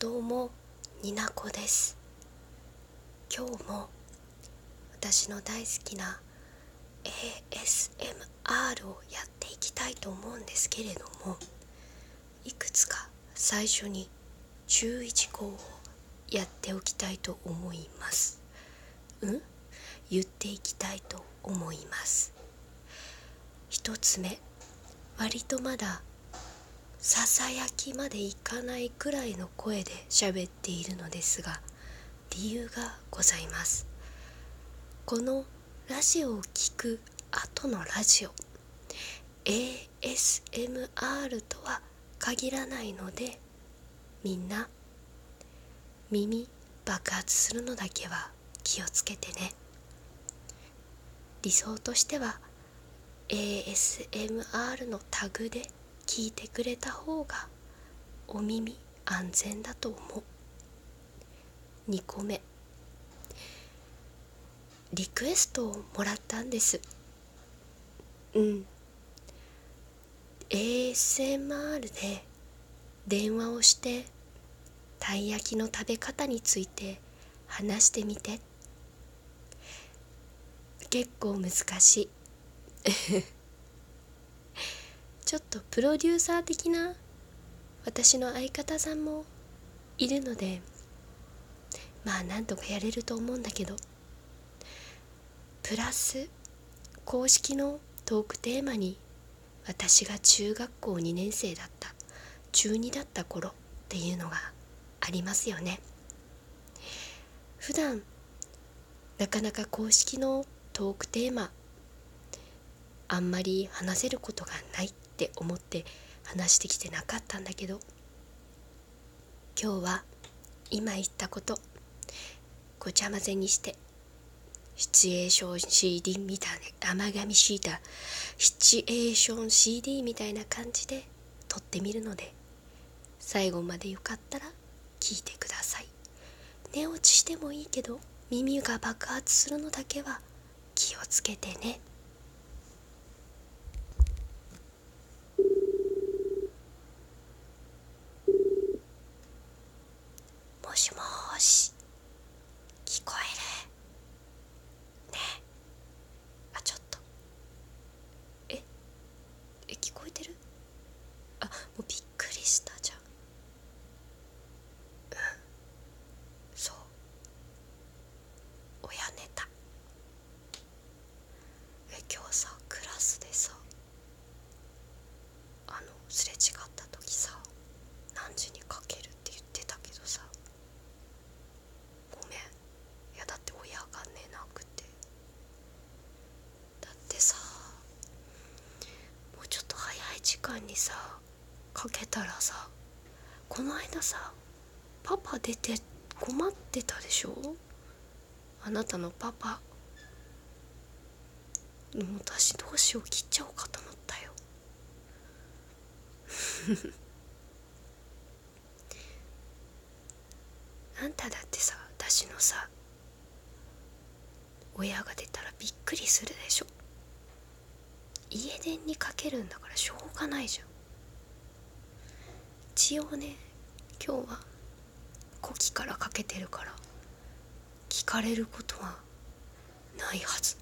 どうもになこです。今日も私の大好きな ASMR をやっていきたいと思うんですけれどもいくつか最初に注意事項をやっておきたいと思います。うん？言っていきたいと思います。一つ目割とまだささやきまでいかないくらいの声で喋っているのですが理由がございます。このラジオを聴く後のラジオ ASMR とは限らないのでみんな耳爆発するのだけは気をつけてね。理想としては ASMR のタグで聞いてくれた方がお耳安全だと思う。2個目。リクエストをもらったんです。うん。ASMR で電話をしてたい焼きの食べ方について話してみて。結構難しい。ちょっとプロデューサー的な私の相方さんもいるのでまあなんとかやれると思うんだけどプラス公式のトークテーマに私が中学校2年生だった中2だった頃っていうのがありますよね。普段なかなか公式のトークテーマあんまり話せることがないって思って話してきてなかったんだけど今日は今言ったことごちゃ混ぜにしてシチュエーション CD みたいな甘噛みシータシチュエーション CD みたいな感じで撮ってみるので最後までよかったら聞いてください。寝落ちしてもいいけど耳が爆発するのだけは気をつけてねもしもし聞こえるねあちょっとええ聞こえてるうびっくりしたじゃんうん。そう。親寝たえ今日さクラスでさあのすれ違った時さ何時にかけるって言ってたけどさごめん。いやだって親が寝なくて。だってさもうちょっと早い時間にさかけたらさこの間さパパ出て困ってたでしょ？あなたのパパ。私どうしよう切っちゃおうかと思ったよ。あんただってさ私のさ親が出たらびっくりするでしょ？家電にかけるんだからしょうがないじゃん。一応ね今日は呼気からかけてるから聞かれることはないはず。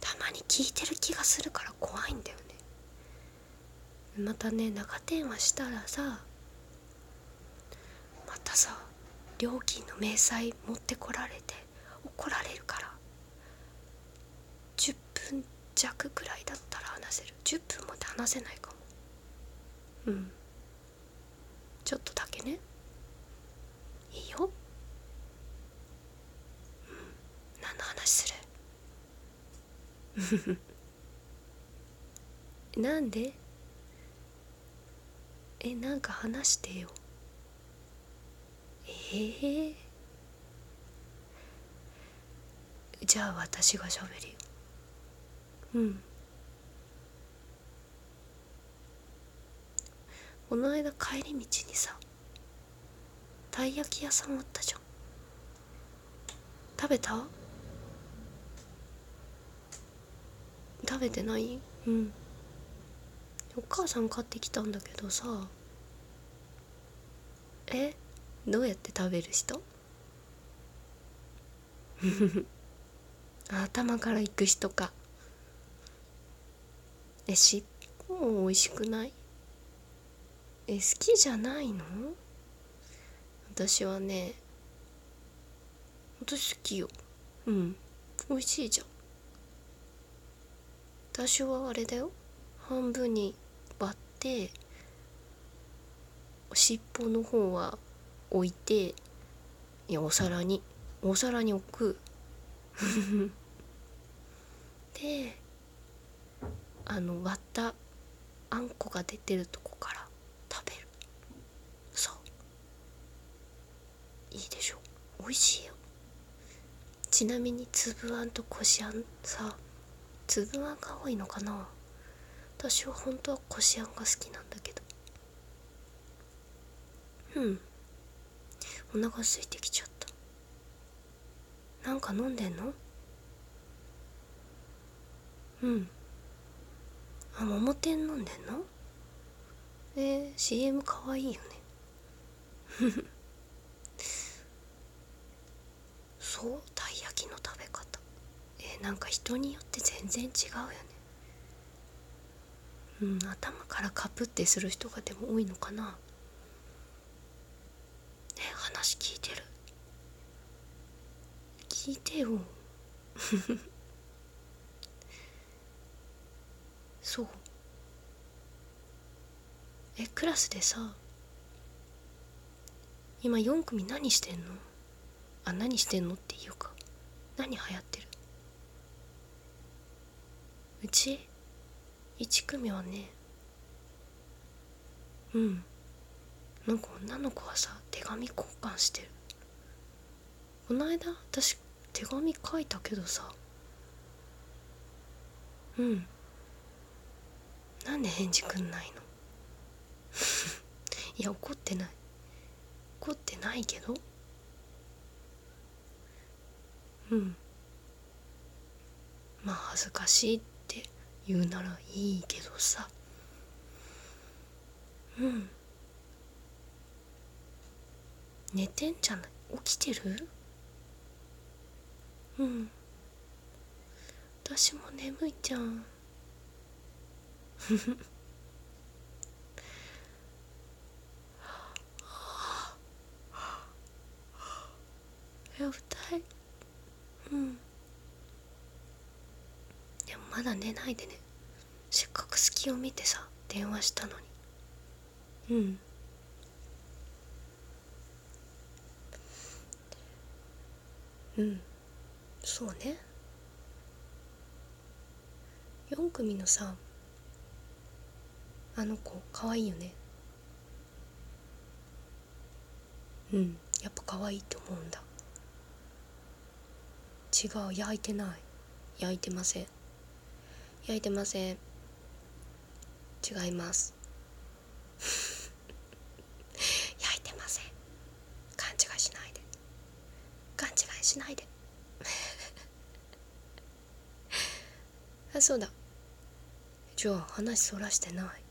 たまに聞いてる気がするから怖いんだよね。またね長電話したらさまたさ料金の明細持ってこられて怒られるから10分弱くらいだったら話せる。10分まで話せないかも。うん。ちょっとだけね。いいよ。うん。何の話する？なんで？えなんか話してよ。えー、じゃあ私がしゃべるよ。うん。この間帰り道にさたい焼き屋さんあったじゃん。食べた？食べてない？うん。お母さん買ってきたんだけどさえ？どうやって食べる人？頭からいく人か。え尻尾も美味しくない？え好きじゃないの？私はね私好きよ。うん。美味しいじゃん。私はあれだよ。半分に割って尻尾の方は置いていやお皿に。お皿に置く。であの割ったあんこが出てるとこから食べるそういいでしょ。美味しいよ。ちなみに粒あんとこしあんさ粒あんが多いのかな。私は本当はこしあんが好きなんだけど。うん。お腹空いてきちゃった。なんか飲んでんの？うん。あ桃天飲んでんの？えー、CM かわいいよね。そうたい焼きの食べ方。えー、なんか人によって全然違うよね。うん頭からカプってする人がでも多いのかな。え話聞いてる。聞いてよ。そう。えクラスでさ今4組何してんの？あ何してんのっていうか。何流行ってる。うち？1組はね。うん。なんか女の子はさ手紙交換してる。この間私手紙書いたけどさ。うん。なんで返事くんないの？いや怒ってない。怒ってないけど。うん。まあ恥ずかしいって言うならいいけどさ。うん。寝てんじゃない？起きてる？うん。私も眠いじゃん。やりたいうん。でもまだ寝ないでね。せっかく隙を見てさ電話したのに。うん。うん。そうね。4組のさあの子可愛いいよね。うん。やっぱ可愛いって思うんだ。違う。焼いてない。焼いてません。焼いてません。違います。焼いてません。勘違いしないで。勘違いしないで。あそうだ。じゃあ話そらしてない。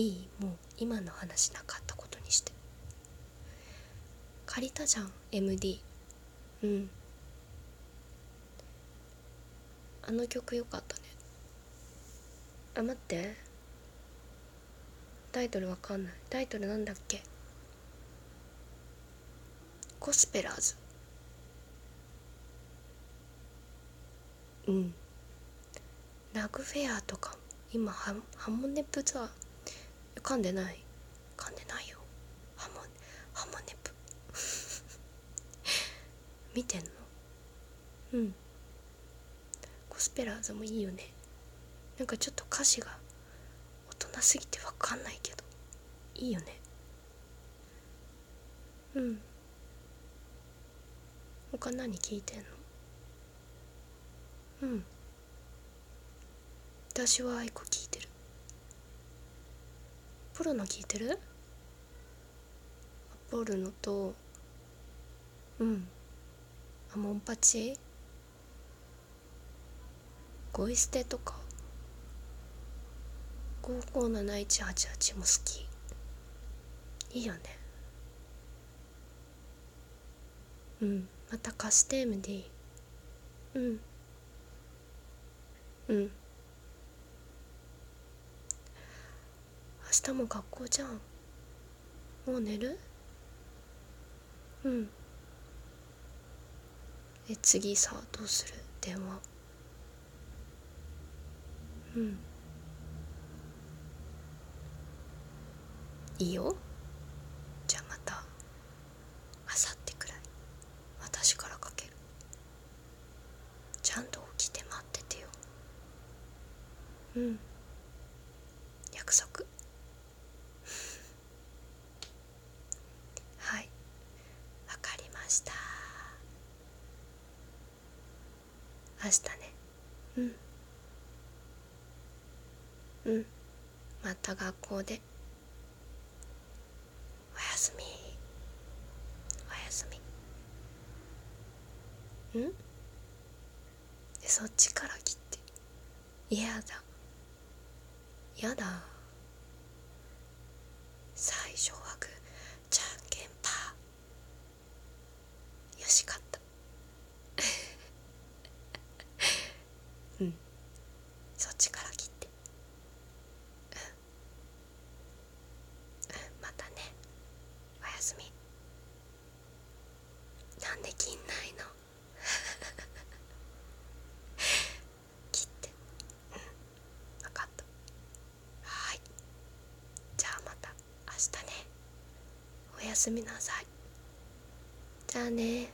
いい。もう今の話なかったことにして。借りたじゃん MD うん。あの曲よかったね。あ待って。タイトルわかんない。タイトルなんだっけ？コスペラーズ。うん。ラグフェアとか今ハハモネプツアー。噛んでない。噛んでないよ。ハモハモネプ。見てんの？うん。スペラーズもいいよね。なんかちょっと歌詞が大人すぎてわかんないけど。いいよね。うん。他何聞いてんの？うん。私は愛子聞いてる。ポルノ聞いてる？ポルノとうん。あモンパチ？ゴイステとか。557188も好き。いいよね。うん。また貸して MD うん。うん。明日も学校じゃん。もう寝る？うん。え次さどうする？電話。うん。いいよ。じゃあまたあさってくらい。私からかける。ちゃんと起きて待っててよ。うん。約束。はい。わかりました。明日ね。うん。うん。また学校で。おやすみ。おやすみ。ん？そっちから切って。嫌だ。やだ。最初はグー。じゃんけんパー。よし勝ったうんそっちから切ってうんうんまたねおやすみなんで切んないの切ってうん分かったはいじゃあまた明日ねおやすみなさい。じゃあね。